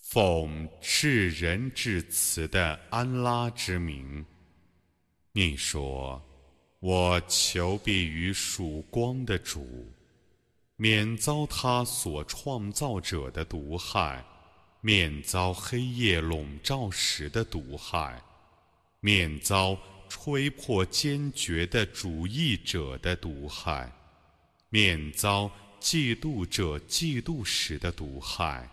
奉至仁至慈的安拉之名，你说：“我求必于曙光的主，免遭他所创造者的毒害，免遭黑夜笼罩时的毒害，免遭。”吹破坚决的主义者的毒害，免遭嫉妒者嫉妒时的毒害。